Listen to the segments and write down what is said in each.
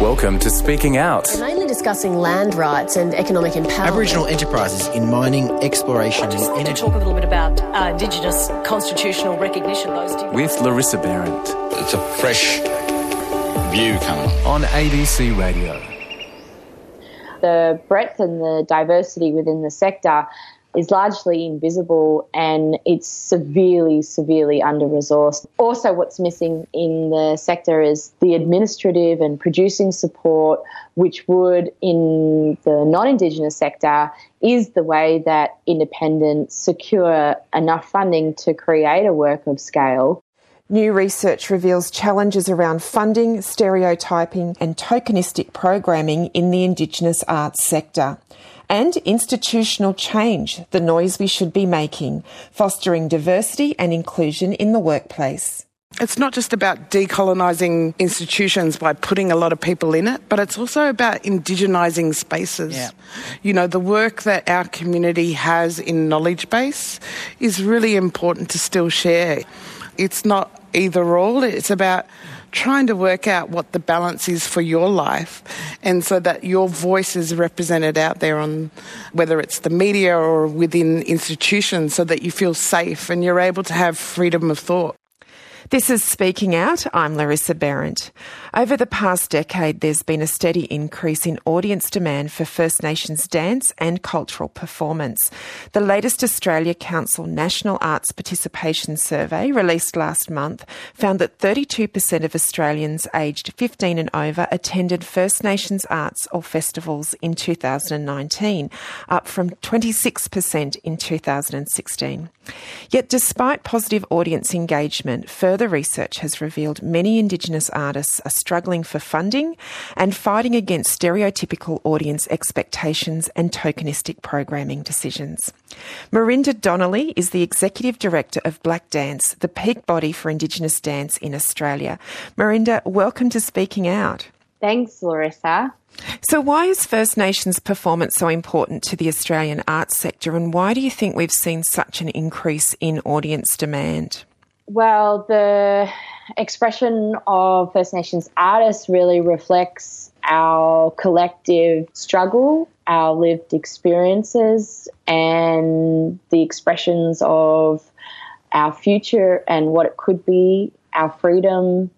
Welcome to Speaking Out. We're mainly discussing land rights and economic empowerment. Aboriginal enterprises in mining, exploration, I just and want to talk a little bit about uh, Indigenous constitutional recognition. Those two. With Larissa Behrendt It's a fresh view coming on. on ABC Radio. the breadth and the diversity within the sector is largely invisible and it's severely, severely under resourced. Also, what's missing in the sector is the administrative and producing support, which would, in the non Indigenous sector, is the way that independents secure enough funding to create a work of scale New research reveals challenges around funding, stereotyping, and tokenistic programming in the Indigenous arts sector. And institutional change, the noise we should be making, fostering diversity and inclusion in the workplace. It's not just about decolonising institutions by putting a lot of people in it, but it's also about indigenising spaces. Yeah. You know, the work that our community has in knowledge base is really important to still share. It's not either or, it's about trying to work out what the balance is for your life and so that your voice is represented out there on whether it's the media or within institutions so that you feel safe and you're able to have freedom of thought. This is Speaking Out. I'm Larissa Behrendt. Over the past decade, there's been a steady increase in audience demand for First Nations dance and cultural performance. The latest Australia Council National Arts Participation Survey, released last month, found that 32% of Australians aged 15 and over attended First Nations arts or festivals in 2019, up from 26% in 2016. Yet, despite positive audience engagement, further research has revealed many Indigenous artists are struggling for funding and fighting against stereotypical audience expectations and tokenistic programming decisions. Merindah Donnelly is the Executive Director of BlakDance, the peak body for Indigenous dance in Australia. Merindah, welcome to Speaking Out. Thanks, Larissa. So, why is First Nations performance so important to the Australian arts sector, and why do you think we've seen such an increase in audience demand? Well, the expression of First Nations artists really reflects our collective struggle, our lived experiences, and the expressions of our future and what it could be, our freedom,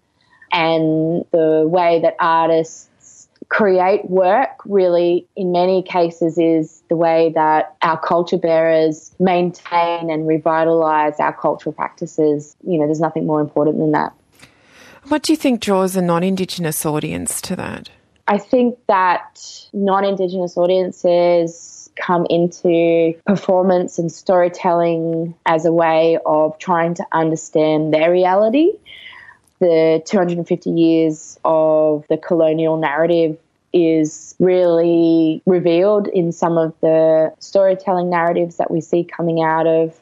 and the way that artists create work really in many cases is the way that our culture bearers maintain and revitalize our cultural practices. You know there's nothing more important than that. What do you think draws a non Indigenous audience to that? i think that non-indigenous audiences come into performance and storytelling as a way of trying to understand their reality the 250 years of the colonial narrative is really revealed in some of the storytelling narratives that we see coming out of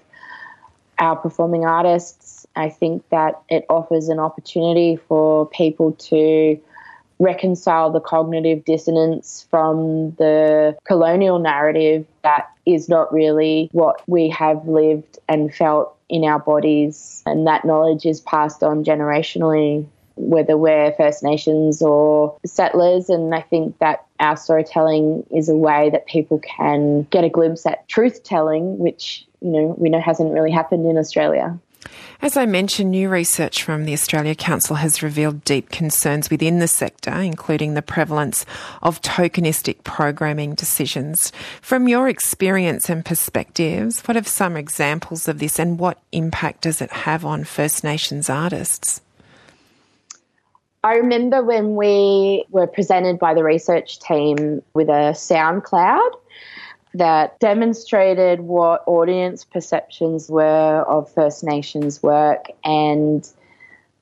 our performing artists. I think that it offers an opportunity for people to reconcile the cognitive dissonance from the colonial narrative that is not really what we have lived and felt in our bodies. And that knowledge is passed on generationally, whether we're First Nations or settlers. And I think that our storytelling is a way that people can get a glimpse at truth telling, which, you know, we know hasn't really happened in Australia. As I mentioned, new research from the Australia Council has revealed deep concerns within the sector, including the prevalence of tokenistic programming decisions. From your experience and perspectives, what are some examples of this and what impact does it have on First Nations artists? I remember when we were presented by the research team with a sound cloud that demonstrated what audience perceptions were of First Nations work and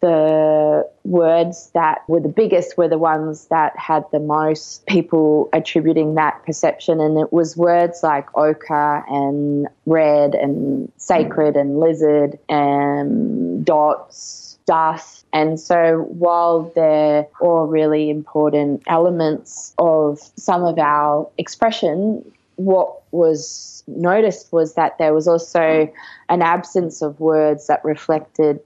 the words that were the biggest were the ones that had the most people attributing that perception. And it was words like ochre and red and sacred and lizard and dots dust. And so while they're all really important elements of some of our expression what was noticed was that there was also an absence of words that reflected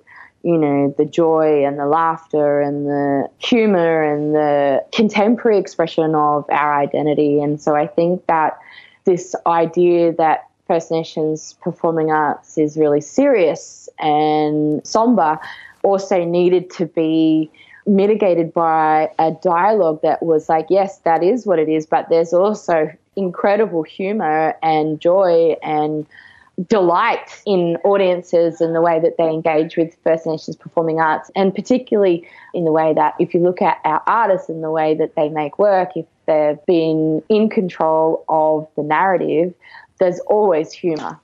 you know, the joy and the laughter and the humor and the contemporary expression of our identity. And so I think that this idea that First Nations performing arts is really serious and somber also needed to be mitigated by a dialogue that was like, yes, that is what it is, but there's also incredible humor and joy and delight in audiences and the way that they engage with First Nations performing arts, and particularly in the way that if you look at our artists and the way that they make work, if they've been in control of the narrative, there's always humour.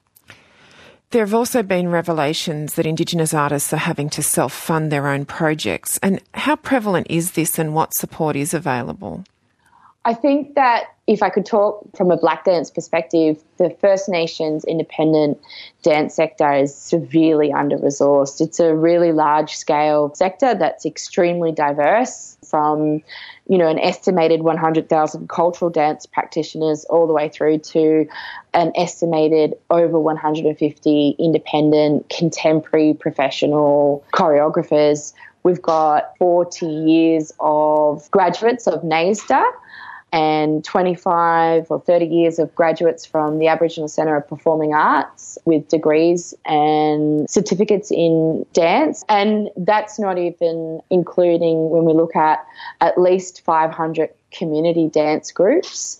There have also been revelations that Indigenous artists are having to self fund their own projects. And how prevalent is this and what support is available? I think that if I could talk from a BlakDance perspective, the First Nations independent dance sector is severely under resourced. It's a really large scale sector that's extremely diverse from, you know, an estimated 100,000 cultural dance practitioners all the way through to an estimated over 150 independent contemporary professional choreographers. We've got 40 years of graduates of NAISDA and 25 or 30 years of graduates from the Aboriginal Centre of Performing Arts with degrees and certificates in dance. And that's not even including when we look at at least 500 community dance groups.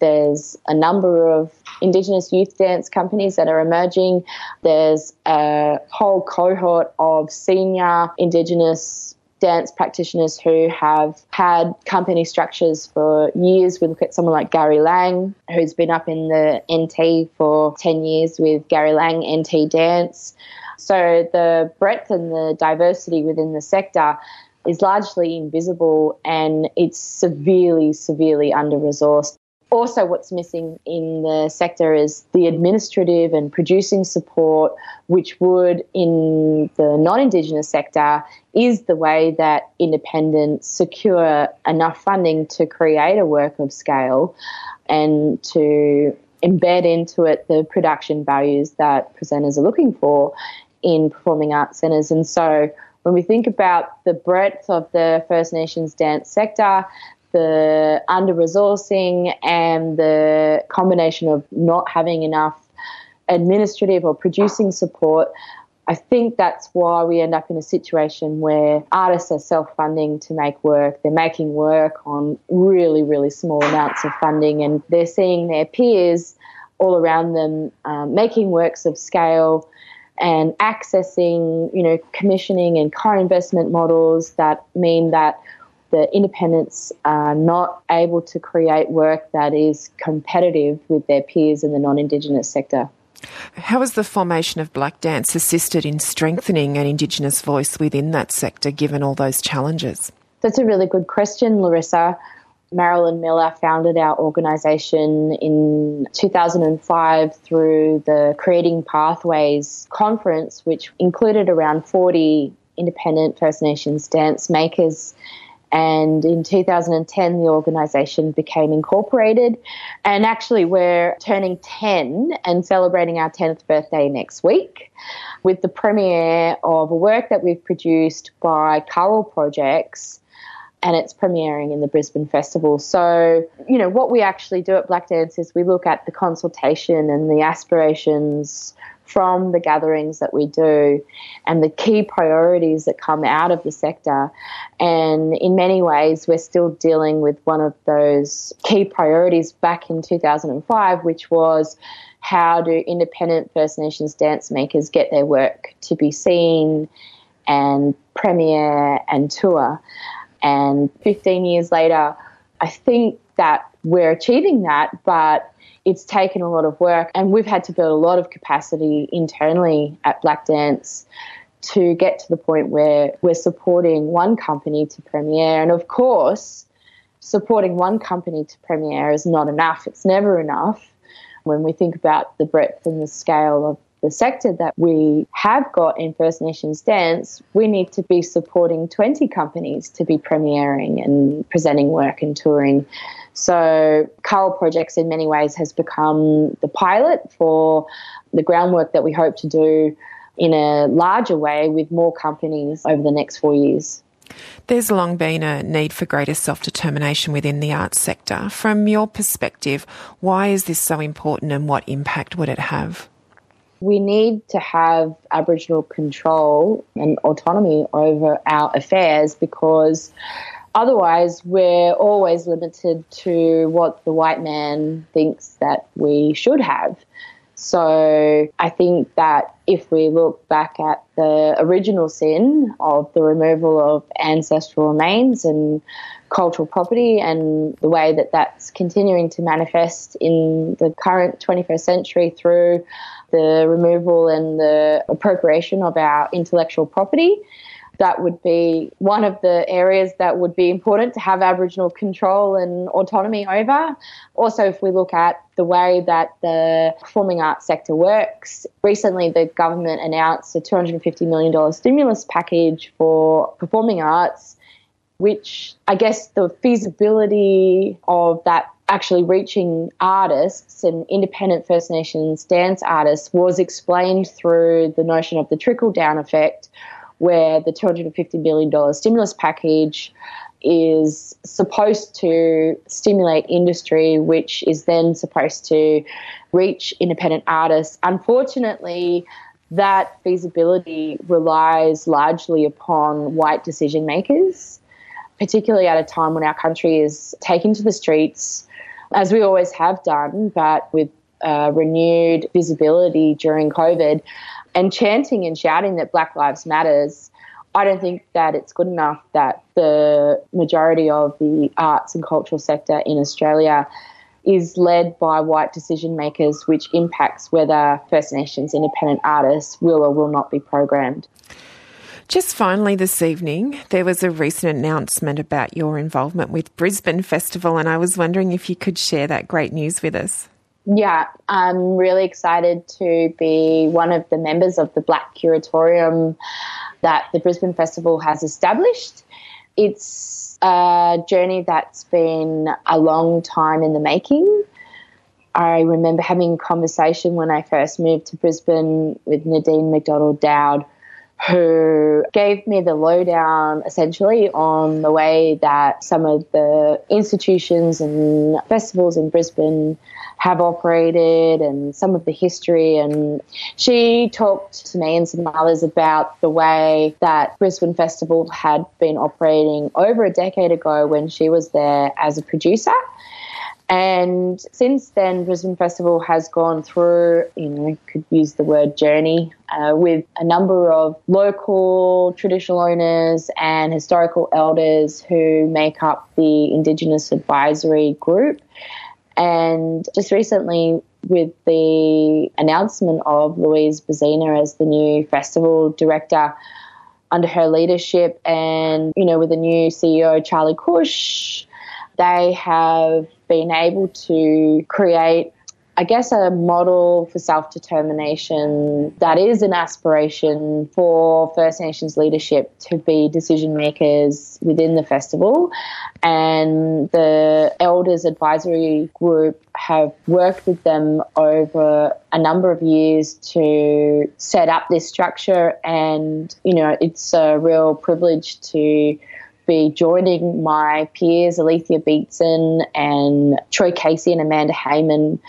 There's a number of Indigenous youth dance companies that are emerging. There's a whole cohort of senior Indigenous dance practitioners who have had company structures for years. We look at someone like Gary Lang, who's been up in the NT for 10 years with Gary Lang NT Dance. So the breadth and the diversity within the sector is largely invisible and it's severely, severely under resourced also, what's missing in the sector is the administrative and producing support, which would, in the non Indigenous sector, is the way that independents secure enough funding to create a work of scale and to embed into it the production values that presenters are looking for in performing arts centres. And so, when we think about the breadth of the First Nations dance sector, the under resourcing and the combination of not having enough administrative or producing support, I think that's why we end up in a situation where artists are self funding to make work. They're making work on really, really small amounts of funding, and they're seeing their peers all around them um, making works of scale and accessing, you know, commissioning and co investment models that mean that the independents are not able to create work that is competitive with their peers in the non Indigenous sector. How has the formation of BlakDance assisted in strengthening an Indigenous voice within that sector given all those challenges? That's a really good question, Larissa. Marilyn Miller founded our organisation in 2005 through the Creating Pathways conference, which included around 40 independent First Nations dance makers and in 2010, the organisation became incorporated. And actually, we're turning 10 and celebrating our 10th birthday next week with the premiere of a work that we've produced by Karul Projects and it's premiering in the Brisbane Festival. So, you know, what we actually do at BlakDance is we look at the consultation and the aspirations from the gatherings that we do and the key priorities that come out of the sector. And in many ways, we're still dealing with one of those key priorities back in 2005, which was how do independent First Nations dance makers get their work to be seen and premiere and tour. And 15 years later, I think that we're achieving that, but it's taken a lot of work and we've had to build a lot of capacity internally at BlakDance to get to the point where we're supporting one company to premiere. And of course, supporting one company to premiere is not enough. It's never enough. When we think about the breadth and the scale of the sector that we have got in First Nations dance, we need to be supporting 20 companies to be premiering and presenting work and touring. So, Karul Projects in many ways has become the pilot for the groundwork that we hope to do in a larger way with more companies over the next four years. There's long been a need for greater self determination within the arts sector. From your perspective, why is this so important and what impact would it have? We need to have Aboriginal control and autonomy over our affairs because otherwise we're always limited to what the white man thinks that we should have. So I think that if we look back at the original sin of the removal of ancestral remains and cultural property and the way that that's continuing to manifest in the current 21st century through the removal and the appropriation of our intellectual property, that would be one of the areas that would be important to have Aboriginal control and autonomy over. Also, if we look at the way that the performing arts sector works, recently the government announced a $250 million stimulus package for performing arts, which I guess the feasibility of that actually reaching artists and independent First Nations dance artists was explained through the notion of the trickle down effect where the $250 million stimulus package is supposed to stimulate industry, which is then supposed to reach independent artists. Unfortunately, that feasibility relies largely upon white decision makers, particularly at a time when our country is taking to the streets, as we always have done, but with uh, renewed visibility during COVID and chanting and shouting that Black Lives Matters, I don't think that it's good enough that the majority of the arts and cultural sector in Australia is led by white decision makers, which impacts whether First Nations independent artists will or will not be programmed. Just finally, this evening, there was a recent announcement about your involvement with Brisbane Festival, and I was wondering if you could share that great news with us. Yeah, I'm really excited to be one of the members of the Blak Curatorium that the Brisbane Festival has established. It's a journey that's been a long time in the making. I remember having a conversation when I first moved to Brisbane with Nadine McDonald Dowd, who gave me the lowdown essentially on the way that some of the institutions and festivals in Brisbane have operated and some of the history. And she talked to me and some others about the way that Brisbane Festival had been operating over a decade ago when she was there as a producer. And since then, Brisbane Festival has gone through, you know, could use the word journey, uh, with a number of local traditional owners and historical elders who make up the Indigenous Advisory Group. And just recently, with the announcement of Louise Bezzina as the new festival director, under her leadership, and you know, with the new CEO Charlie Cush, they have been able to create I guess, a model for self determination that is an aspiration for First Nations leadership to be decision makers within the festival. And the Elders Advisory Group have worked with them over a number of years to set up this structure. And, you know, it's a real privilege to be joining my peers, Alethea Beetson and Troy Casey and Amanda Hayman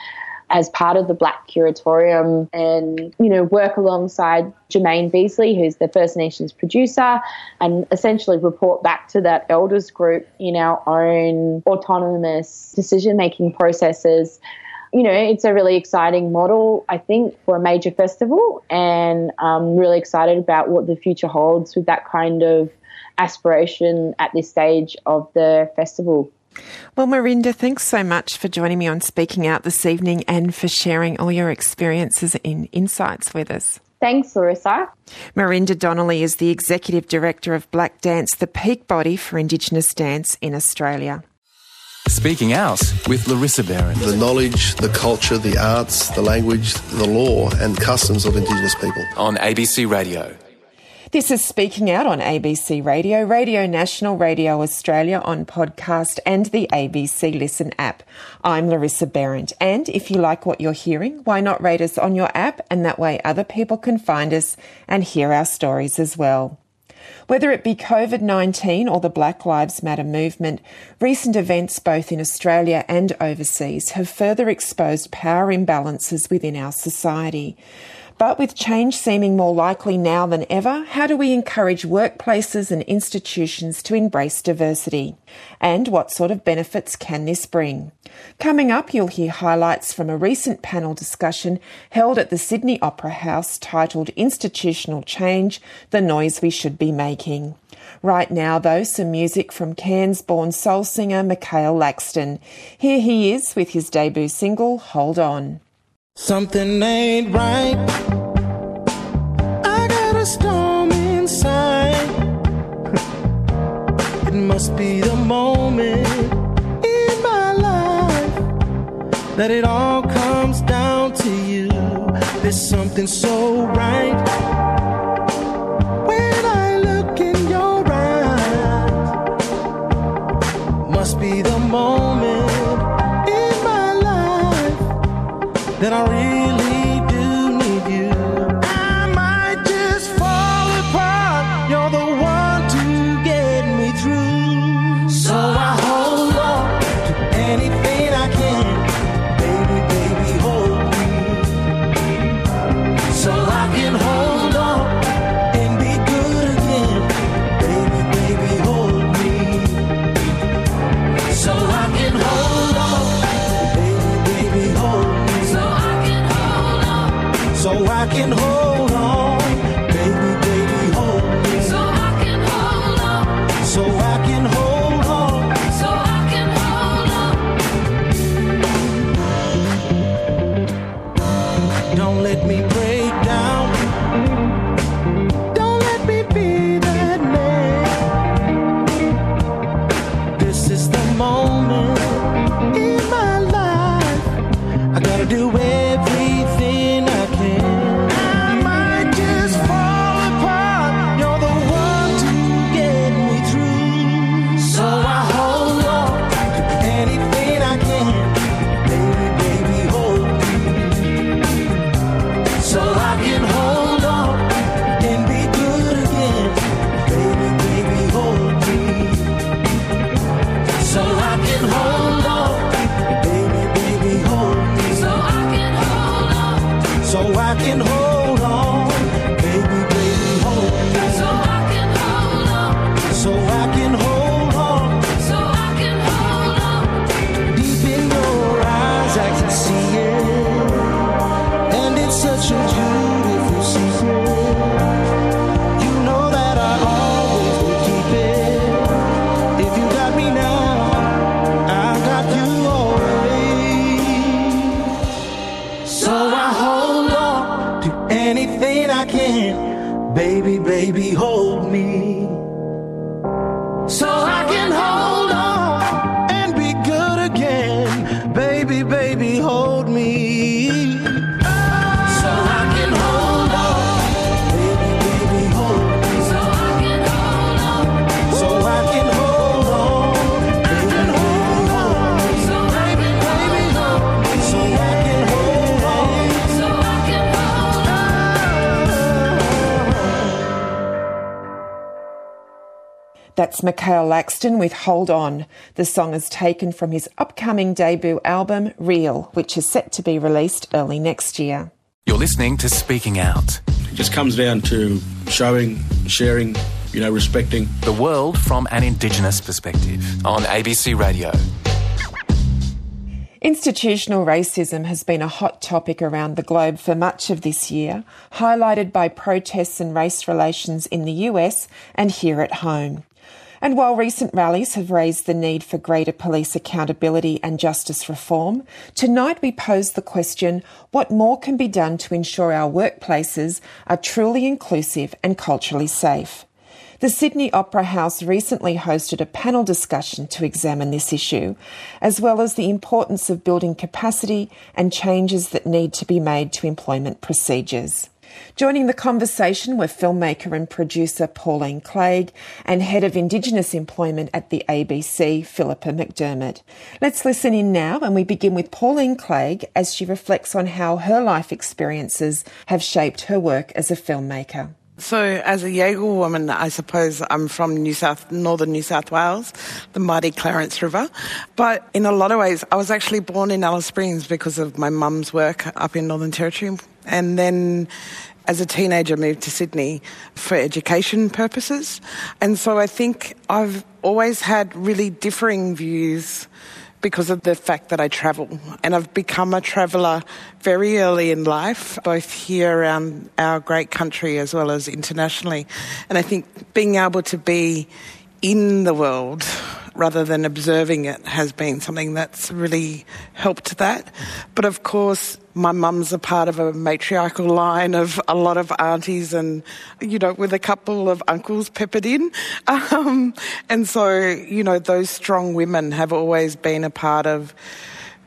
as part of the Blak Curatorium and, you know, work alongside Jermaine Beasley, who's the First Nations producer, and essentially report back to that elders group in our own autonomous decision making processes. You know, it's a really exciting model, I think, for a major festival, and I'm really excited about what the future holds with that kind of aspiration at this stage of the festival. Well, Merindah, thanks so much for joining me on Speaking Out this evening and for sharing all your experiences and insights with us. Thanks, Larissa. Merindah Donnelly is the Executive Director of BlakDance, the peak body for Indigenous dance in Australia. Speaking Out with Larissa Behrendt. The knowledge, the culture, the arts, the language, the law, and customs of Indigenous people. On ABC Radio. This is Speaking Out on ABC Radio, Radio National, Radio Australia on podcast, and the ABC Listen app. I'm Larissa Behrendt, and if you like what you're hearing, why not rate us on your app, and that way other people can find us and hear our stories as well. Whether it be COVID 19 or the Black Lives Matter movement, recent events both in Australia and overseas have further exposed power imbalances within our society. But with change seeming more likely now than ever, how do we encourage workplaces and institutions to embrace diversity? And what sort of benefits can this bring? Coming up, you'll hear highlights from a recent panel discussion held at the Sydney Opera House titled Institutional Change The Noise We Should Be Making. Right now, though, some music from Cairns born soul singer Mikael Laxton. Here he is with his debut single, Hold On. Something ain't right. I got a storm inside. it must be the moment in my life that it all comes down to you. There's something so right. When I look in your eyes, must be the moment that I really let me break That's Mikael Laxton with Hold On. The song is taken from his upcoming debut album, Real, which is set to be released early next year. You're listening to Speaking Out. It just comes down to showing, sharing, you know, respecting. The world from an Indigenous perspective on ABC Radio. Institutional racism has been a hot topic around the globe for much of this year, highlighted by protests and race relations in the US and here at home. And while recent rallies have raised the need for greater police accountability and justice reform, tonight we pose the question what more can be done to ensure our workplaces are truly inclusive and culturally safe? The Sydney Opera House recently hosted a panel discussion to examine this issue, as well as the importance of building capacity and changes that need to be made to employment procedures. Joining the conversation were filmmaker and producer Pauline Clague and head of Indigenous employment at the ABC, Philippa McDermott. Let's listen in now and we begin with Pauline Clague as she reflects on how her life experiences have shaped her work as a filmmaker. So, as a Yaegl woman, I suppose I'm from New South, northern New South Wales, the mighty Clarence River. But in a lot of ways, I was actually born in Alice Springs because of my mum's work up in Northern Territory. And then as a teenager moved to Sydney for education purposes. And so I think I've always had really differing views because of the fact that I travel. And I've become a traveller very early in life, both here around our great country as well as internationally. And I think being able to be in the world rather than observing it has been something that's really helped that. But of course, my mum's a part of a matriarchal line of a lot of aunties and, you know, with a couple of uncles peppered in. Um, and so, you know, those strong women have always been a part of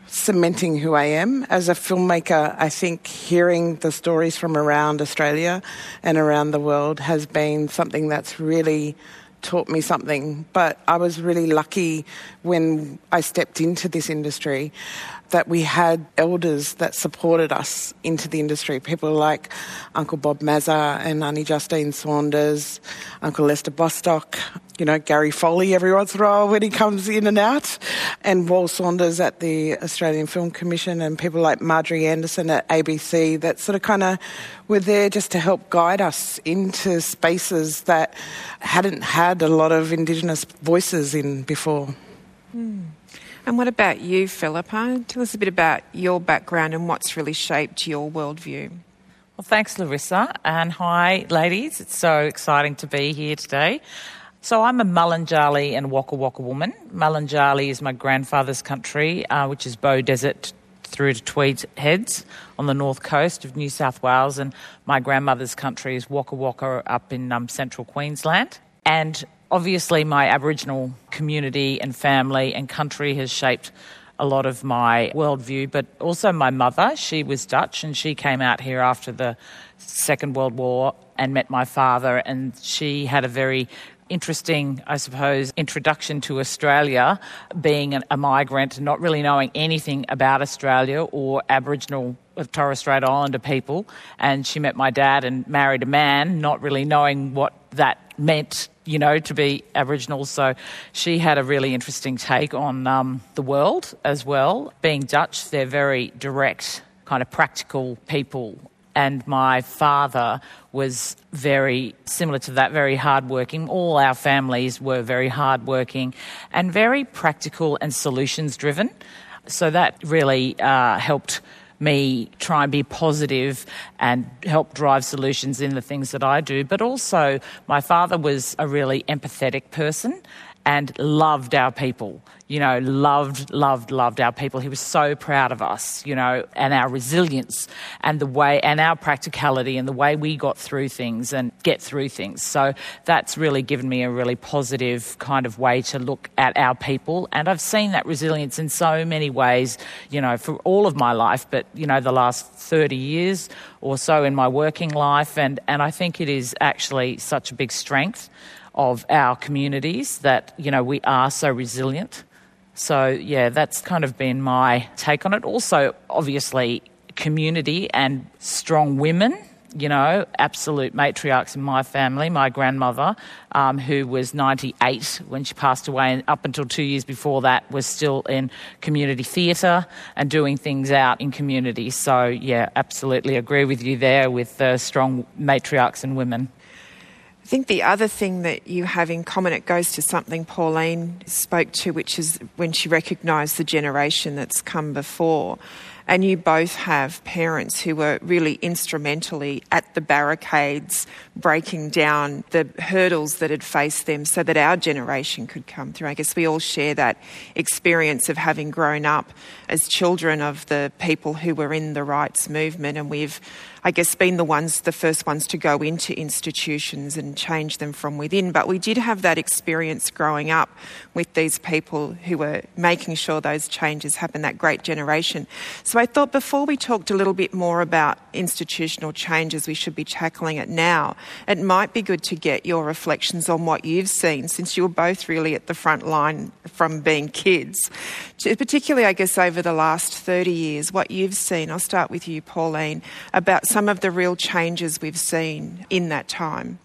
cementing who I am. As a filmmaker, I think hearing the stories from around Australia and around the world has been something that's really taught me something. But I was really lucky when I stepped into this industry that we had elders that supported us into the industry. People like Uncle Bob Maza and Auntie Justine Saunders, Uncle Lester Bostock, you know, Gary Foley every once in a while when he comes in and out, and Wal Saunders at the Australian Film Commission, and people like Marjorie Anderson at ABC that sort of kind of were there just to help guide us into spaces that hadn't had a lot of Indigenous voices in before. Mm. And what about you, Philippa? Tell us a bit about your background and what's really shaped your worldview. Well, thanks, Larissa, and hi, ladies. It's so exciting to be here today. So I'm a Mununjali and Waka Waka woman. Mununjali is my grandfather's country, uh, which is Beaudesert through to Tweed Heads on the north coast of New South Wales, and my grandmother's country is Waka Waka up in um, central Queensland. And obviously, my Aboriginal community and family and country has shaped a lot of my worldview, but also my mother. She was Dutch and she came out here after the Second World War and met my father, and she had a very interesting, I suppose, introduction to Australia, being a migrant, not really knowing anything about Australia or Aboriginal uh, Torres Strait Islander people. And she met my dad and married a man, not really knowing what that meant, you know, to be Aboriginal. So she had a really interesting take on um, the world as well. Being Dutch, they're very direct, kind of practical people and my father was very similar to that, very hardworking. All our families were very hardworking and very practical and solutions driven. So that really uh, helped me try and be positive and help drive solutions in the things that I do. But also, my father was a really empathetic person and loved our people you know, loved, loved, loved our people. He was so proud of us, you know, and our resilience and the way, and our practicality and the way we got through things and get through things. So that's really given me a really positive kind of way to look at our people. And I've seen that resilience in so many ways, you know, for all of my life, but, you know, the last 30 years or so in my working life. And, and I think it is actually such a big strength of our communities that, you know, we are so resilient. So, yeah, that's kind of been my take on it. Also, obviously, community and strong women. You know, absolute matriarchs in my family. My grandmother, um, who was 98 when she passed away, and up until two years before that, was still in community theatre and doing things out in community. So, yeah, absolutely agree with you there with the strong matriarchs and women. I think the other thing that you have in common, it goes to something Pauline spoke to, which is when she recognised the generation that's come before. And you both have parents who were really instrumentally at the barricades, breaking down the hurdles that had faced them so that our generation could come through. I guess we all share that experience of having grown up as children of the people who were in the rights movement, and we've I guess, been the ones, the first ones to go into institutions and change them from within. But we did have that experience growing up with these people who were making sure those changes happen, that great generation. So I thought before we talked a little bit more about institutional changes, we should be tackling it now. It might be good to get your reflections on what you've seen since you were both really at the front line from being kids. Particularly, I guess, over the last 30 years, what you've seen. I'll start with you, Pauline, about some of the real changes we've seen in that time.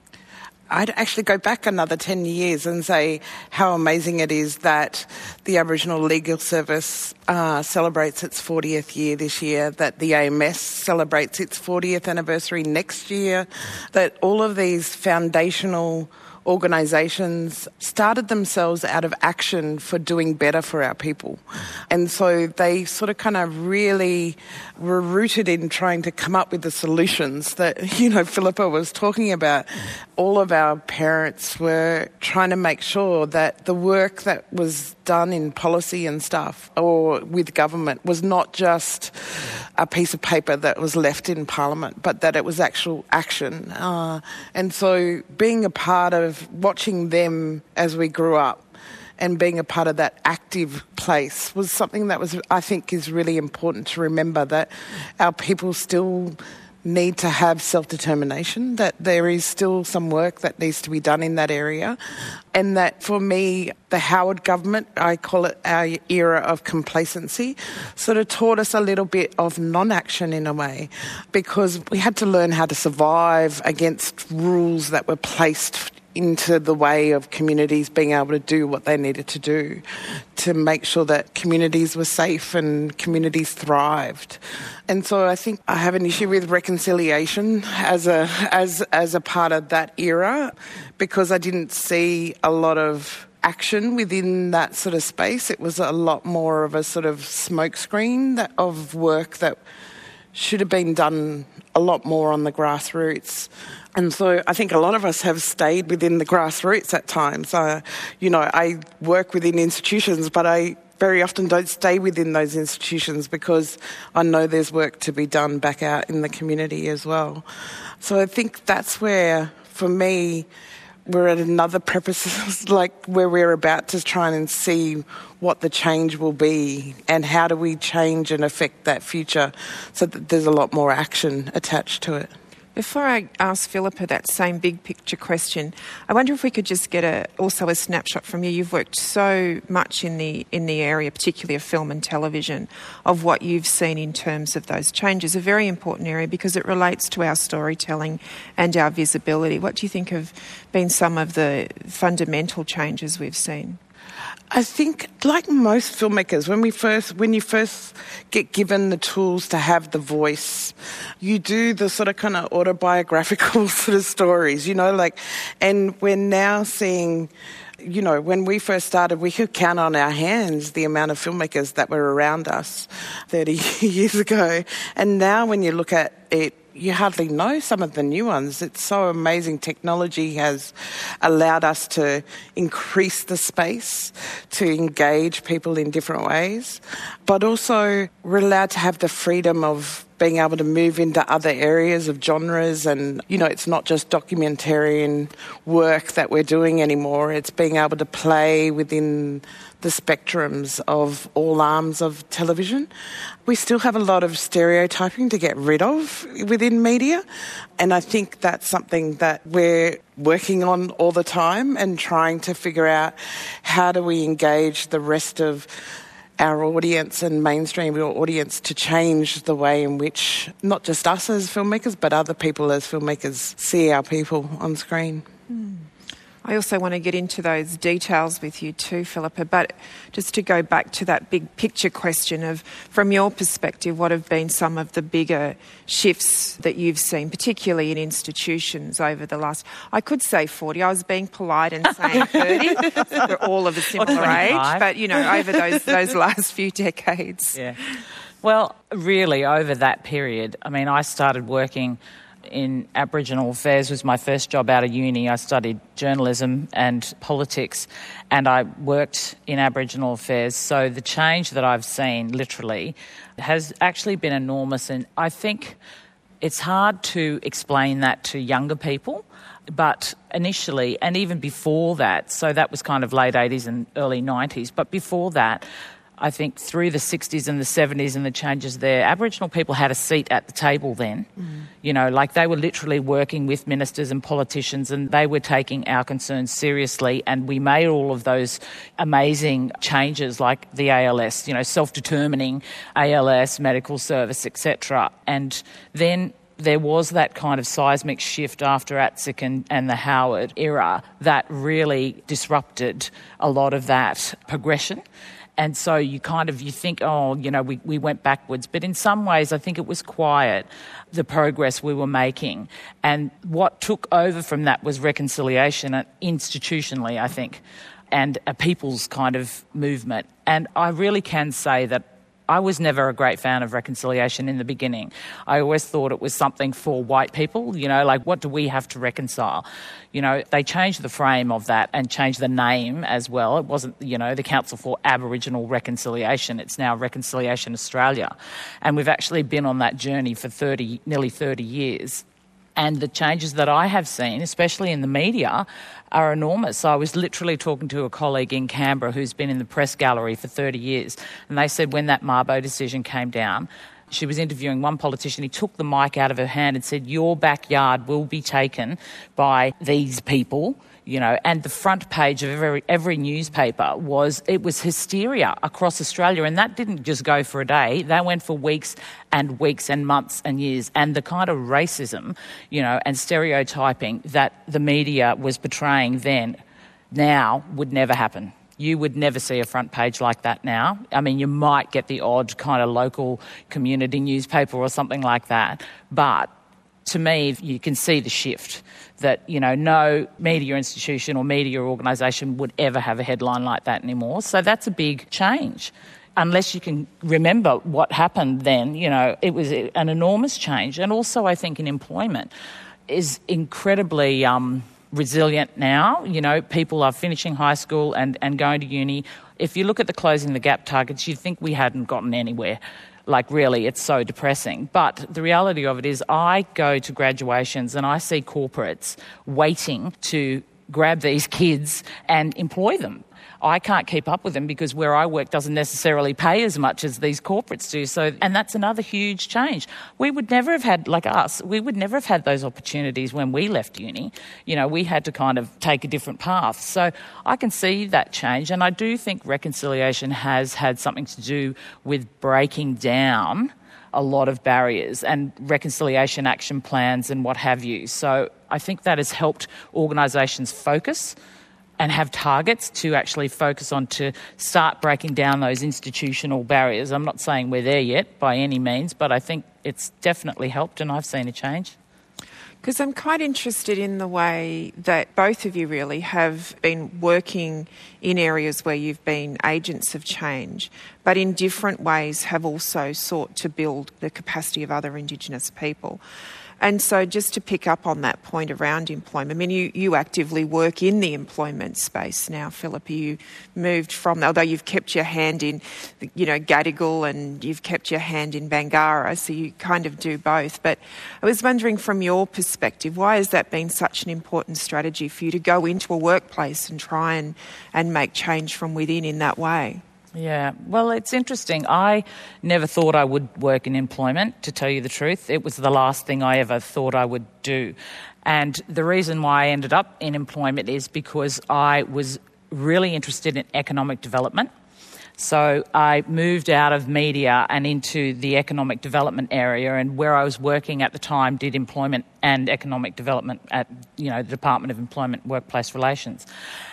I'd actually go back another 10 years and say how amazing it is that the Aboriginal Legal Service uh, celebrates its 40th year this year, that the AMS celebrates its 40th anniversary next year, that all of these foundational organisations started themselves out of action for doing better for our people. And so they sort of kind of really were rooted in trying to come up with the solutions that, you know, Philippa was talking about. All of our parents were trying to make sure that the work that was done in policy and stuff or with government was not just a piece of paper that was left in Parliament, but that it was actual action. Uh, and so being a part of watching them as we grew up and being a part of that active place was something that was, I think, is really important to remember that our people still need to have self determination, that there is still some work that needs to be done in that area. And that for me, the Howard government, I call it our era of complacency, sort of taught us a little bit of non action in a way, because we had to learn how to survive against rules that were placed into the way of communities being able to do what they needed to do to make sure that communities were safe and communities thrived. And so I think I have an issue with reconciliation as a as as a part of that era because I didn't see a lot of action within that sort of space. It was a lot more of a sort of smokescreen of work that should have been done a lot more on the grassroots. And so I think a lot of us have stayed within the grassroots at times. Uh, you know, I work within institutions, but I very often don't stay within those institutions because I know there's work to be done back out in the community as well. So I think that's where, for me, we're at another preface, like where we're about to try and see what the change will be and how do we change and affect that future so that there's a lot more action attached to it. Before I ask Philippa that same big picture question, I wonder if we could just get a also a snapshot from you. You've worked so much in the in the area, particularly of film and television, of what you've seen in terms of those changes. A very important area because it relates to our storytelling and our visibility. What do you think have been some of the fundamental changes we've seen? I think, like most filmmakers, when we first, when you first get given the tools to have the voice, you do the sort of kind of autobiographical sort of stories, you know, like, and we're now seeing, you know, when we first started, we could count on our hands the amount of filmmakers that were around us 30 years ago. And now when you look at it you hardly know some of the new ones. It's so amazing. Technology has allowed us to increase the space to engage people in different ways, but also we're allowed to have the freedom of being able to move into other areas of genres and you know it's not just documentarian work that we're doing anymore it's being able to play within the spectrums of all arms of television. We still have a lot of stereotyping to get rid of within media, and I think that's something that we're working on all the time and trying to figure out how do we engage the rest of our audience and mainstream your audience to change the way in which not just us as filmmakers but other people as filmmakers see our people on screen. Mm. I also want to get into those details with you too, Philippa, but just to go back to that big picture question of, from your perspective, what have been some of the bigger shifts that you've seen, particularly in institutions over the last, I could say 40, I was being polite and saying 30, they're all of a similar age, but you know, over those, those last few decades. Yeah. Well, really, over that period, I mean, I started working in Aboriginal affairs was my first job out of uni. I studied journalism and politics, and I worked in Aboriginal affairs. So the change that I've seen, literally, has actually been enormous. And I think it's hard to explain that to younger people. But initially, and even before that, so that was kind of late 80s and early 90s, but before that, I think through the 60s and the 70s and the changes there, Aboriginal people had a seat at the table then. Mm. You know, like they were literally working with ministers and politicians and they were taking our concerns seriously. And we made all of those amazing changes like the ALS, you know, self determining ALS, medical service, etc. And then there was that kind of seismic shift after ATSIC and, and, the Howard era that really disrupted a lot of that progression. And so you kind of you think, oh, you know, we, we went backwards. But in some ways, I think it was quiet, the progress we were making. And what took over from that was reconciliation uh, institutionally, I think, and a people's kind of movement. And I really can say that I was never a great fan of reconciliation in the beginning. I always thought it was something for white people, you know, like what do we have to reconcile? You know, they changed the frame of that and changed the name as well. It wasn't, you know, the Council for Aboriginal Reconciliation. It's now Reconciliation Australia. And we've actually been on that journey for 30, nearly 30 years. And the changes that I have seen, especially in the media, are enormous. I was literally talking to a colleague in Canberra who's been in the press gallery for 30 years, and they said when that Mabo decision came down, she was interviewing one politician. He took the mic out of her hand and said, Your backyard will be taken by these people you know, and the front page of every, every newspaper was it was hysteria across Australia, and that didn't just go for a day. That went for weeks and weeks and months and years, and the kind of racism, you know, and stereotyping that the media was portraying then, now would never happen. You would never see a front page like that now. I mean, you might get the odd kind of local community newspaper or something like that, but to me, you can see the shift that you know no media institution or media organisation would ever have a headline like that anymore. So that's a big change. Unless you can remember what happened then, you know, it was an enormous change. And also, I think in employment is incredibly um, resilient now. You know, people are finishing high school and, and going to uni. If you look at the closing the gap targets, you'd think we hadn't gotten anywhere like really it's so depressing. But the reality of it is, I go to graduations and I see corporates waiting to grab these kids and employ them. I can't keep up with them because where I work doesn't necessarily pay as much as these corporates do. So, and that's another huge change. We would never have had, like us, we would never have had those opportunities when we left uni. You know, we had to kind of take a different path. So I can see that change. And I do think reconciliation has had something to do with breaking down a lot of barriers and reconciliation action plans and what have you. So I think that has helped organisations focus and have targets to actually focus on to start breaking down those institutional barriers. I'm not saying we're there yet by any means, but I think it's definitely helped and I've seen a change. Because I'm quite interested in the way that both of you really have been working in areas where you've been agents of change, but in different ways have also sought to build the capacity of other Indigenous people. And so, just to pick up on that point around employment, I mean, you, you actively work in the employment space now, Philippa. You moved from, although you've kept your hand in, you know, Gadigal and you've kept your hand in Bangarra, so you kind of do both. But I was wondering, from your perspective, why has that been such an important strategy for you to go into a workplace and try and, and make change from within in that way? Yeah, well, it's interesting. I never thought I would work in employment, to tell you the truth. It was the last thing I ever thought I would do. And the reason why I ended up in employment is because I was really interested in economic development. So I moved out of media and into the economic development area, and where I was working at the time did employment and economic development at you know the Department of Employment Workplace Relations,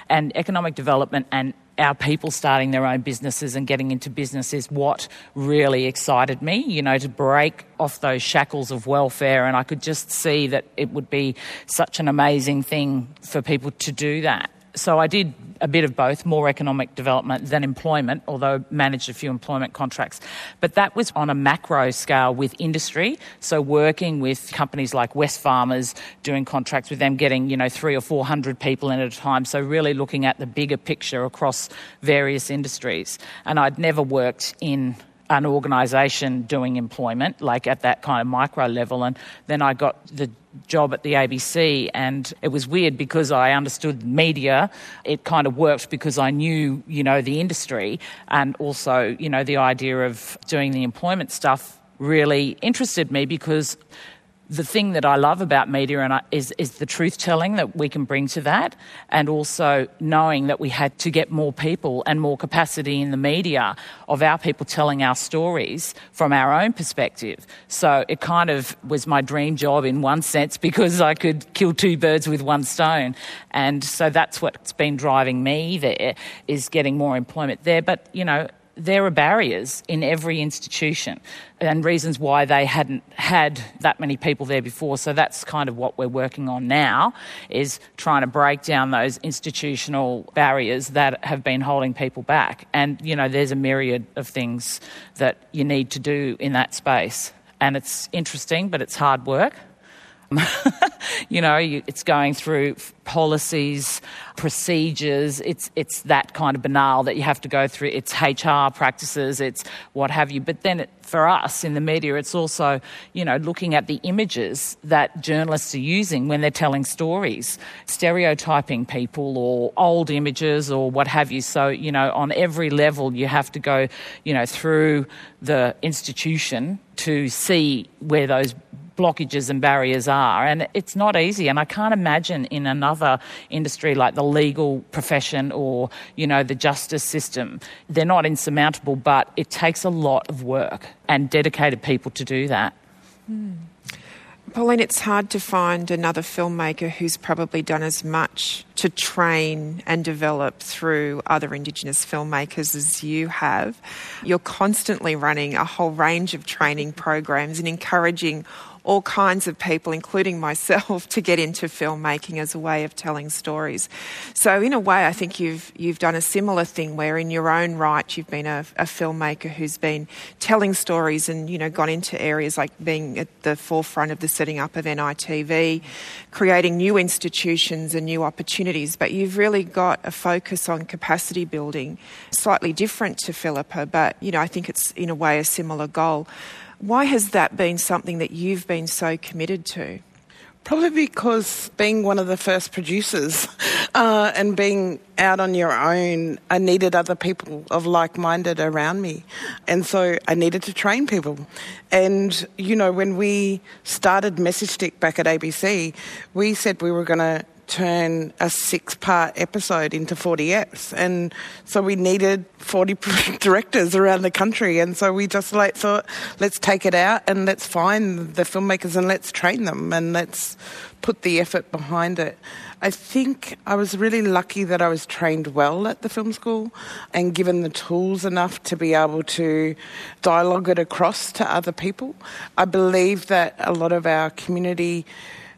and economic development and our people starting their own businesses and getting into business is what really excited me, you know, to break off those shackles of welfare. And I could just see that it would be such an amazing thing for people to do that so I did a bit of both, more economic development than employment, although managed a few employment contracts. But that was on a macro scale with industry. So working with companies like Wesfarmers, doing contracts with them, getting, you know, three or four hundred people in at a time. So really looking at the bigger picture across various industries. And I'd never worked in an organisation doing employment, like at that kind of micro level. And then I got the job at the ABC, and it was weird because I understood media. It kind of worked because I knew, you know, the industry, and also, you know, the idea of doing the employment stuff really interested me because the thing that I love about media and I, is, is the truth telling that we can bring to that, and also knowing that we had to get more people and more capacity in the media of our people telling our stories from our own perspective. So it kind of was my dream job in one sense because I could kill two birds with one stone. And so that's what's been driving me there is getting more employment there. But, you know, there are barriers in every institution and reasons why they hadn't had that many people there before. So that's kind of what we're working on now is trying to break down those institutional barriers that have been holding people back. And you know, there's a myriad of things that you need to do in that space. And it's interesting, but it's hard work. you know, you, it's going through policies, procedures. It's it's that kind of banal that you have to go through. It's HR practices. It's what have you. But then it, for us in the media, it's also you know looking at the images that journalists are using when they're telling stories, stereotyping people or old images or what have you. So you know on every level you have to go you know through the institution to see where those blockages and barriers are. And it's not easy. And I can't imagine in another industry like the legal profession or, you know, the justice system, they're not insurmountable, but it takes a lot of work and dedicated people to do that. Mm. Pauline, it's hard to find another filmmaker who's probably done as much to train and develop through other Indigenous filmmakers as you have. You're constantly running a whole range of training programs and encouraging all kinds of people, including myself, to get into filmmaking as a way of telling stories. So, in a way, I think you've you've done a similar thing where, in your own right, you've been a, a filmmaker who's been telling stories and you know gone into areas like being at the forefront of the setting up of NITV, creating new institutions and new opportunities. But you've really got a focus on capacity building, slightly different to Philippa, but you know I think it's in a way a similar goal. Why has that been something that you've been so committed to? Probably because being one of the first producers uh, and being out on your own, I needed other people of like minded around me. And so I needed to train people. And, you know, when we started Message Stick back at ABC, we said we were going to turn a six part episode into 40 eps. And so we needed 40 directors around the country. And so we just like thought, let's take it out and let's find the filmmakers and let's train them and let's put the effort behind it. I think I was really lucky that I was trained well at the film school and given the tools enough to be able to dialogue it across to other people. I believe that a lot of our community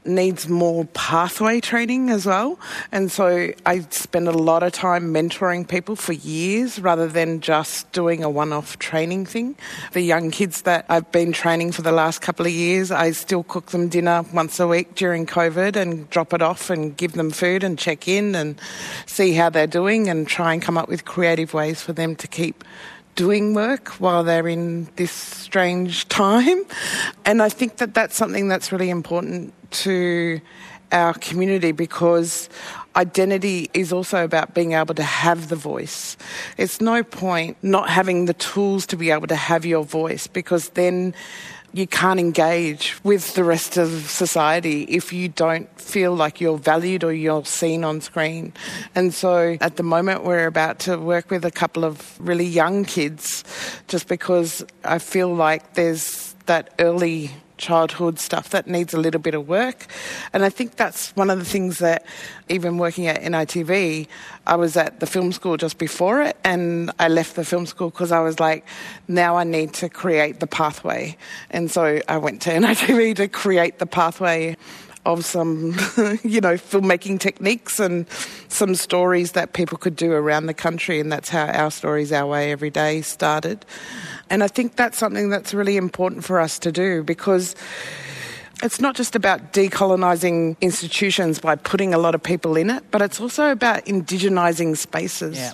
needs more pathway training as well. And so I spend a lot of time mentoring people for years rather than just doing a one off training thing. The young kids that I've been training for the last couple of years, I still cook them dinner once a week during COVID and drop it off and give them food and check in and see how they're doing and try and come up with creative ways for them to keep doing work while they're in this strange time. And I think that that's something that's really important to our community because identity is also about being able to have the voice. It's no point not having the tools to be able to have your voice because then you can't engage with the rest of society if you don't feel like you're valued or you're seen on screen. And so at the moment, we're about to work with a couple of really young kids just because I feel like there's that early childhood stuff that needs a little bit of work. And I think that's one of the things that, even working at NITV, I was at the film school just before it, and I left the film school because I was like, now I need to create the pathway. And so I went to NITV to create the pathway of some, you know, filmmaking techniques and some stories that people could do around the country. And that's how Our Stories Our Way Every Day started. And I think that's something that's really important for us to do because it's not just about decolonising institutions by putting a lot of people in it, but it's also about indigenising spaces. Yeah.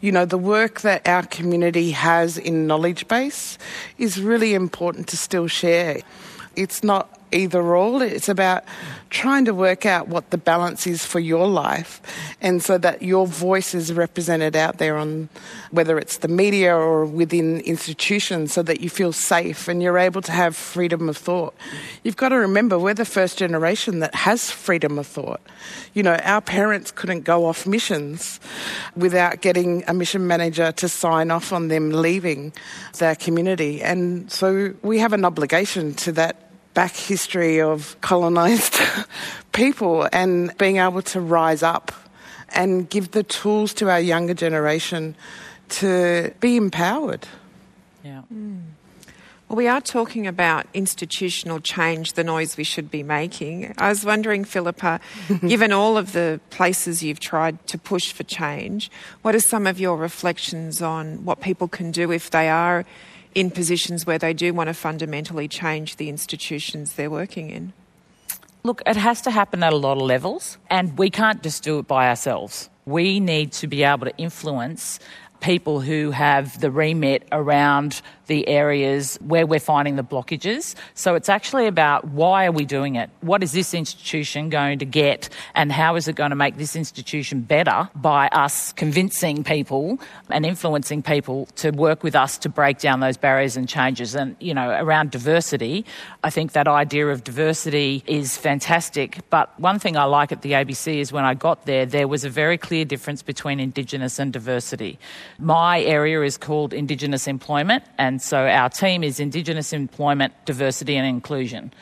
You know, the work that our community has in knowledge base is really important to still share. It's not either or. It's about trying to work out what the balance is for your life and so that your voice is represented out there on whether it's the media or within institutions so that you feel safe and you're able to have freedom of thought. You've got to remember we're the first generation that has freedom of thought. You know, our parents couldn't go off missions without getting a mission manager to sign off on them leaving their community. And so we have an obligation to that back history of colonised people and being able to rise up and give the tools to our younger generation to be empowered. Yeah. Mm. Well, we are talking about institutional change, the noise we should be making. I was wondering, Philippa, given all of the places you've tried to push for change, what are some of your reflections on what people can do if they are in positions where they do want to fundamentally change the institutions they're working in? Look, it has to happen at a lot of levels, and we can't just do it by ourselves. We need to be able to influence people who have the remit around the areas where we're finding the blockages. So it's actually about why are we doing it? What is this institution going to get? And how is it going to make this institution better by us convincing people and influencing people to work with us to break down those barriers and changes? And, you know, around diversity, I think that idea of diversity is fantastic. But one thing I like at the ABC is when I got there, there was a very clear difference between Indigenous and diversity. My area is called Indigenous Employment, and so our team is Indigenous Employment, Diversity and Inclusion.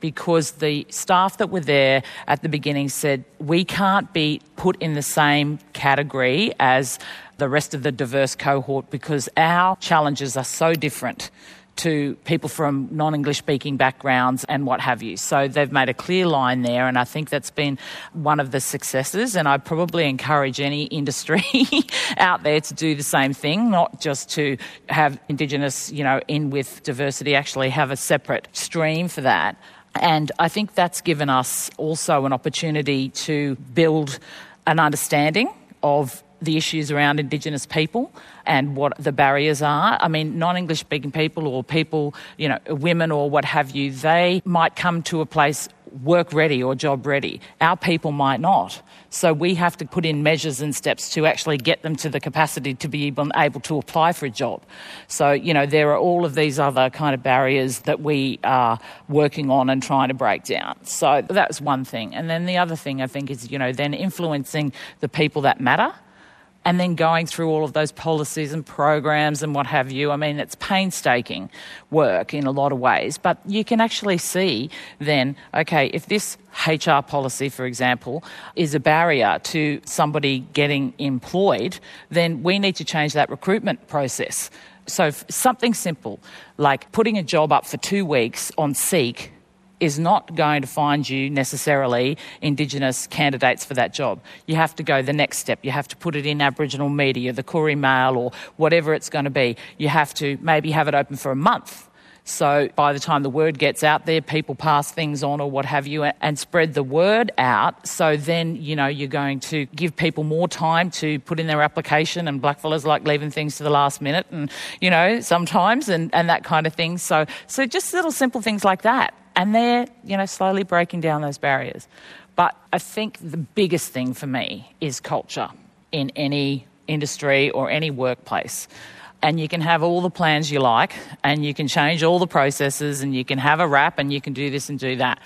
Because the staff that were there at the beginning said, we can't be put in the same category as the rest of the diverse cohort because our challenges are so different to people from non English speaking backgrounds and what have you. So they've made a clear line there, and I think that's been one of the successes. And I'd probably encourage any industry out there to do the same thing, not just to have Indigenous, you know, in with diversity, actually have a separate stream for that. And I think that's given us also an opportunity to build an understanding of the issues around Indigenous people and what the barriers are. I mean, non English speaking people or people, you know, women or what have you, they might come to a place work ready or job ready. Our people might not. So we have to put in measures and steps to actually get them to the capacity to be able to apply for a job. So, you know, there are all of these other kind of barriers that we are working on and trying to break down. So that's one thing. And then the other thing I think is, you know, then influencing the people that matter and then going through all of those policies and programs and what have you. I mean, it's painstaking work in a lot of ways, but you can actually see then, okay, if this HR policy, for example, is a barrier to somebody getting employed, then we need to change that recruitment process. So, something simple like putting a job up for two weeks on Seek is not going to find you necessarily Indigenous candidates for that job. You have to go the next step. You have to put it in Aboriginal media, the Koori Mail, or whatever it's going to be. You have to maybe have it open for a month. So by the time the word gets out there, people pass things on or what have you and spread the word out. So then, you know, you're going to give people more time to put in their application and blackfellas like leaving things to the last minute and, you know, sometimes and, and that kind of thing. So, so just little simple things like that and they're you know slowly breaking down those barriers. But i think the biggest thing for me is culture in any industry or any workplace. And you can have all the plans you like and you can change all the processes and you can have a RAP and you can do this and do that.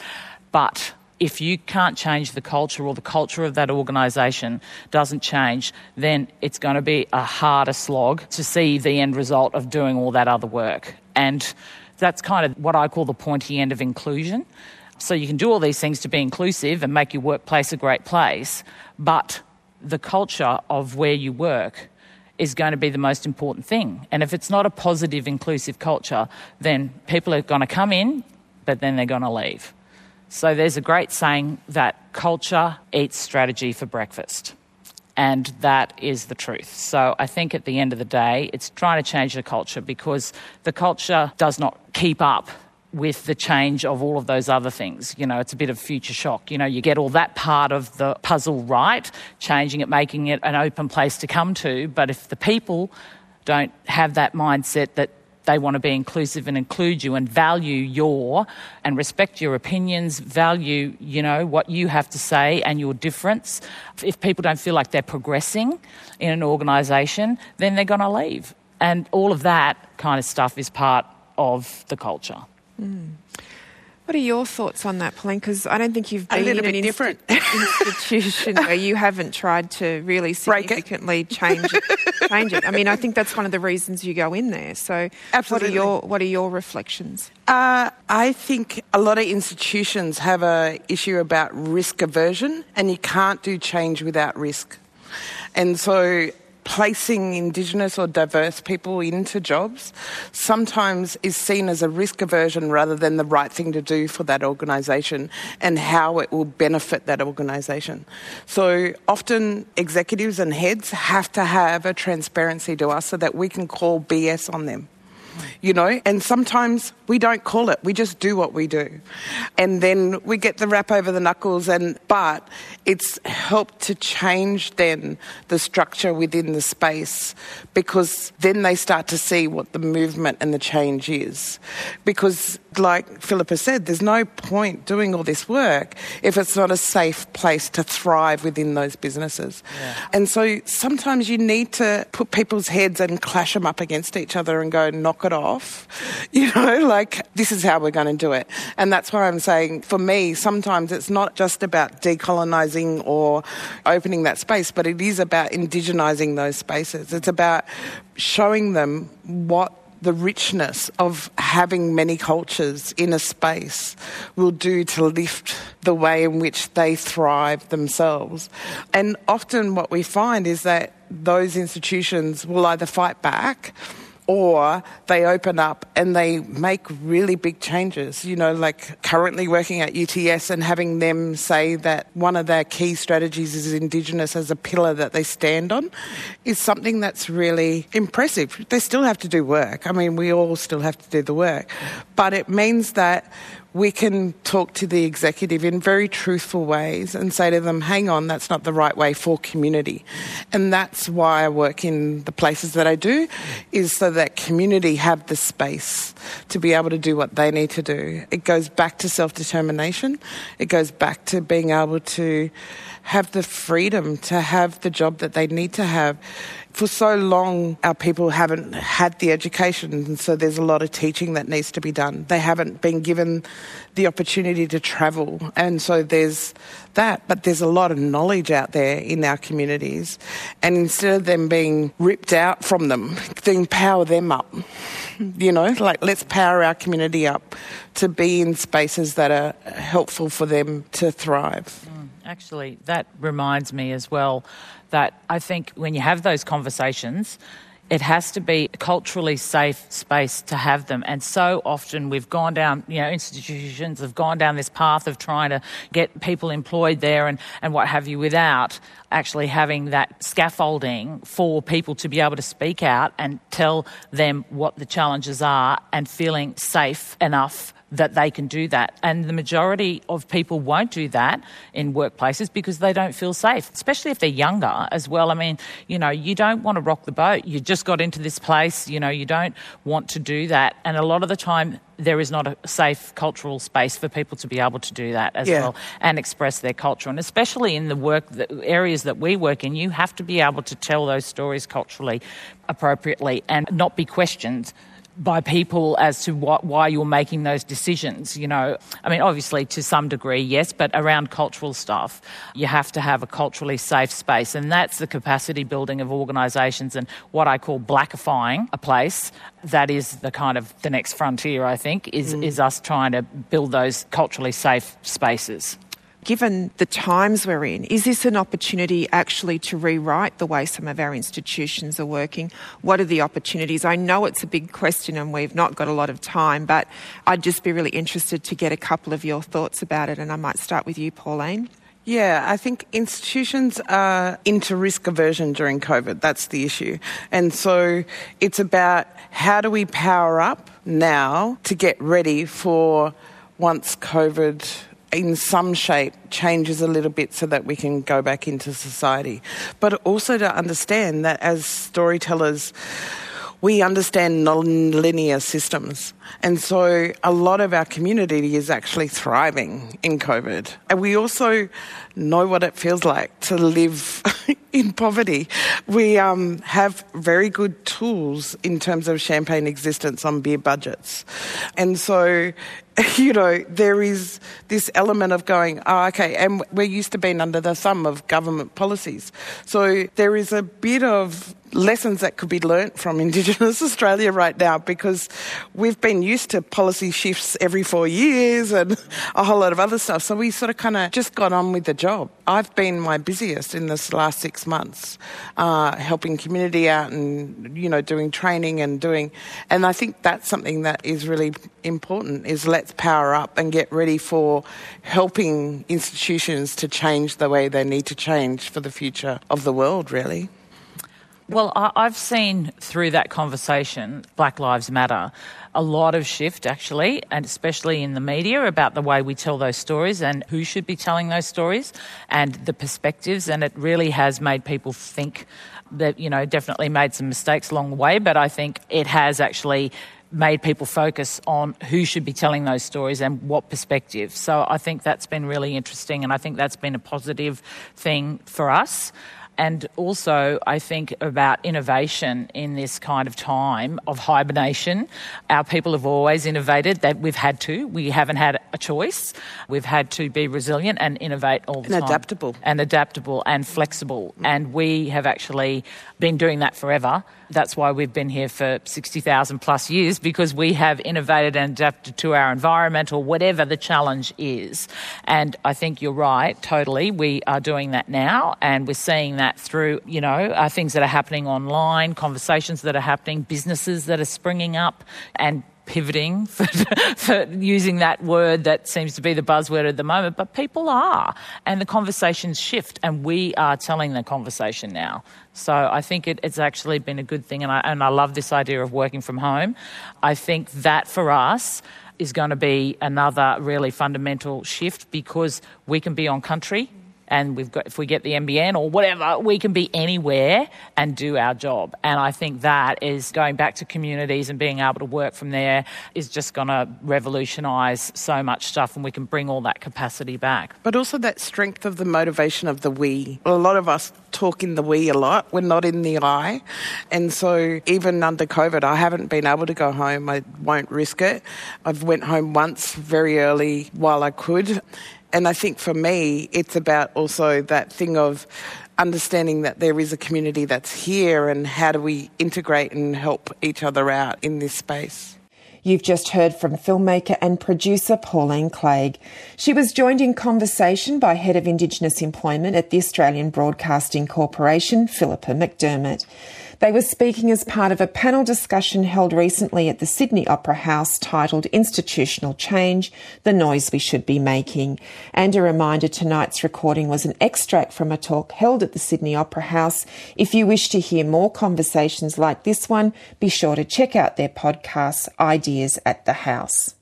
But if you can't change the culture or the culture of that organisation doesn't change, then it's going to be a harder slog to see the end result of doing all that other work. And that's kind of what I call the pointy end of inclusion. So you can do all these things to be inclusive and make your workplace a great place, but the culture of where you work is going to be the most important thing. And if it's not a positive, inclusive culture, then people are going to come in, but then they're going to leave. So there's a great saying that culture eats strategy for breakfast. And that is the truth. So I think at the end of the day, it's trying to change the culture because the culture does not keep up with the change of all of those other things. You know, it's a bit of future shock. You know, you get all that part of the puzzle right, changing it, making it an open place to come to. But if the people don't have that mindset that they want to be inclusive and include you and value your and respect your opinions, value, you know, what you have to say and your difference. If people don't feel like they're progressing in an organisation, then they're going to leave. And all of that kind of stuff is part of the culture. Mm. What are your thoughts on that, Pauline? Because I don't think you've been in an different institution where you haven't tried to really significantly change it. change it. I mean, I think that's one of the reasons you go in there. So, Absolutely. what are your what are your reflections? Uh, I think a lot of institutions have a issue about risk aversion, and you can't do change without risk. And so placing Indigenous or diverse people into jobs sometimes is seen as a risk aversion rather than the right thing to do for that organisation and how it will benefit that organisation. So often executives and heads have to have a transparency to us so that we can call BS on them you know, and sometimes we don't call it. We just do what we do. And then we get the rap over the knuckles and but it's helped to change then the structure within the space because then they start to see what the movement and the change is. Because like Philippa said, there's no point doing all this work if it's not a safe place to thrive within those businesses. Yeah. And so sometimes you need to put people's heads and clash them up against each other and go knock it off. You know, like this is how we're going to do it. And that's why I'm saying for me, sometimes it's not just about decolonising or opening that space, but it is about indigenising those spaces. It's about showing them what the richness of having many cultures in a space will do to lift the way in which they thrive themselves. And often what we find is that those institutions will either fight back or they open up and they make really big changes. You know, like currently working at UTS and having them say that one of their key strategies is Indigenous as a pillar that they stand on is something that's really impressive. They still have to do work. I mean, we all still have to do the work, but it means that we can talk to the executive in very truthful ways and say to them, hang on, that's not the right way for community. And that's why I work in the places that I do, is so that community have the space to be able to do what they need to do. It goes back to self determination, it goes back to being able to have the freedom to have the job that they need to have for so long, our people haven't had the education, and so there's a lot of teaching that needs to be done. They haven't been given the opportunity to travel, and so there's that. But there's a lot of knowledge out there in our communities, and instead of them being ripped out from them, then power them up. You know, like let's power our community up to be in spaces that are helpful for them to thrive. Mm, actually, that reminds me as well that I think when you have those conversations, it has to be a culturally safe space to have them. And so often we've gone down, you know, institutions have gone down this path of trying to get people employed there and, and what have you without actually having that scaffolding for people to be able to speak out and tell them what the challenges are and feeling safe enough that they can do that. And the majority of people won't do that in workplaces because they don't feel safe, especially if they're younger as well. I mean, you know, you don't want to rock the boat. You just got into this place, you know, you don't want to do that. And a lot of the time, there is not a safe cultural space for people to be able to do that as yeah. well and express their culture. And especially in the work the areas that we work in, you have to be able to tell those stories culturally appropriately and not be questioned by people as to what, why you're making those decisions. You know, I mean, obviously to some degree, yes, but around cultural stuff, you have to have a culturally safe space, and that's the capacity building of organisations and what I call blackifying a place. That is the kind of the next frontier, I think, is mm. is us trying to build those culturally safe spaces given the times we're in, is this an opportunity actually to rewrite the way some of our institutions are working? What are the opportunities? I know it's a big question and we've not got a lot of time, but I'd just be really interested to get a couple of your thoughts about it, and I might start with you, Pauline. Yeah, I think institutions are into risk aversion during COVID. That's the issue. And so it's about how do we power up now to get ready for once COVID in some shape changes a little bit so that we can go back into society. But also to understand that as storytellers, we understand non-linear systems. And so a lot of our community is actually thriving in COVID. And we also know what it feels like to live in poverty. We um, have very good tools in terms of champagne existence on beer budgets. And so you know, there is this element of going, oh, okay, and we're used to being under the thumb of government policies. So there is a bit of lessons that could be learnt from Indigenous Australia right now because we've been used to policy shifts every four years and a whole lot of other stuff. So we sort of kind of just got on with the job. I've been my busiest in this last six months, uh, helping community out and, you know, doing training and doing, and I think that's something that is really important is let's power up and get ready for helping institutions to change the way they need to change for the future of the world, really. Well, I've seen through that conversation, Black Lives Matter, a lot of shift actually, and especially in the media about the way we tell those stories and who should be telling those stories and the perspectives. And it really has made people think that, you know, definitely made some mistakes along the way, but I think it has actually made people focus on who should be telling those stories and what perspective. So I think that's been really interesting, and I think that's been a positive thing for us. And also, I think about innovation in this kind of time of hibernation. Our people have always innovated, that we've had to. We haven't had a choice. We've had to be resilient and innovate all the and time. And adaptable. And adaptable and flexible. And we have actually been doing that forever. That's why we've been here for 60,000 plus years because we have innovated and adapted to our environment or whatever the challenge is. And I think you're right, totally. We are doing that now and we're seeing that through, you know, uh, things that are happening online, conversations that are happening, businesses that are springing up and pivoting for, for, using that word that seems to be the buzzword at the moment, but people are. And the conversations shift, and we are telling the conversation now. So I think it, it's actually been a good thing, and I, and I love this idea of working from home. I think that for us, is going to be another really fundamental shift because we can be on country and we've got if we get the NBN or whatever, we can be anywhere and do our job. And I think that is going back to communities and being able to work from there is just going to revolutionise so much stuff, and we can bring all that capacity back. But also that strength of the motivation of the we. A lot of us talk in the we a lot. We're not in the I. And so even under COVID, I haven't been able to go home. I won't risk it. I've went home once very early while I could and I think for me, it's about also that thing of understanding that there is a community that's here and how do we integrate and help each other out in this space. You've just heard from filmmaker and producer Pauline Clague. She was joined in conversation by Head of Indigenous Employment at the Australian Broadcasting Corporation, Philippa McDermott. They were speaking as part of a panel discussion held recently at the Sydney Opera House titled Institutional Change The Noise We Should Be Making. And a reminder tonight's recording was an extract from a talk held at the Sydney Opera House. If you wish to hear more conversations like this one, be sure to check out their podcast, Ideas at the House.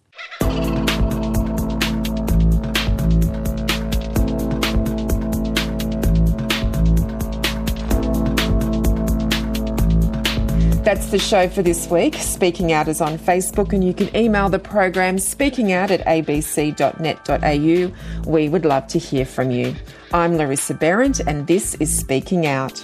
That's the show for this week. Speaking Out is on Facebook, and you can email the program speakingout at abc.net.au. We would love to hear from you. I'm Larissa Behrendt, and this is Speaking Out.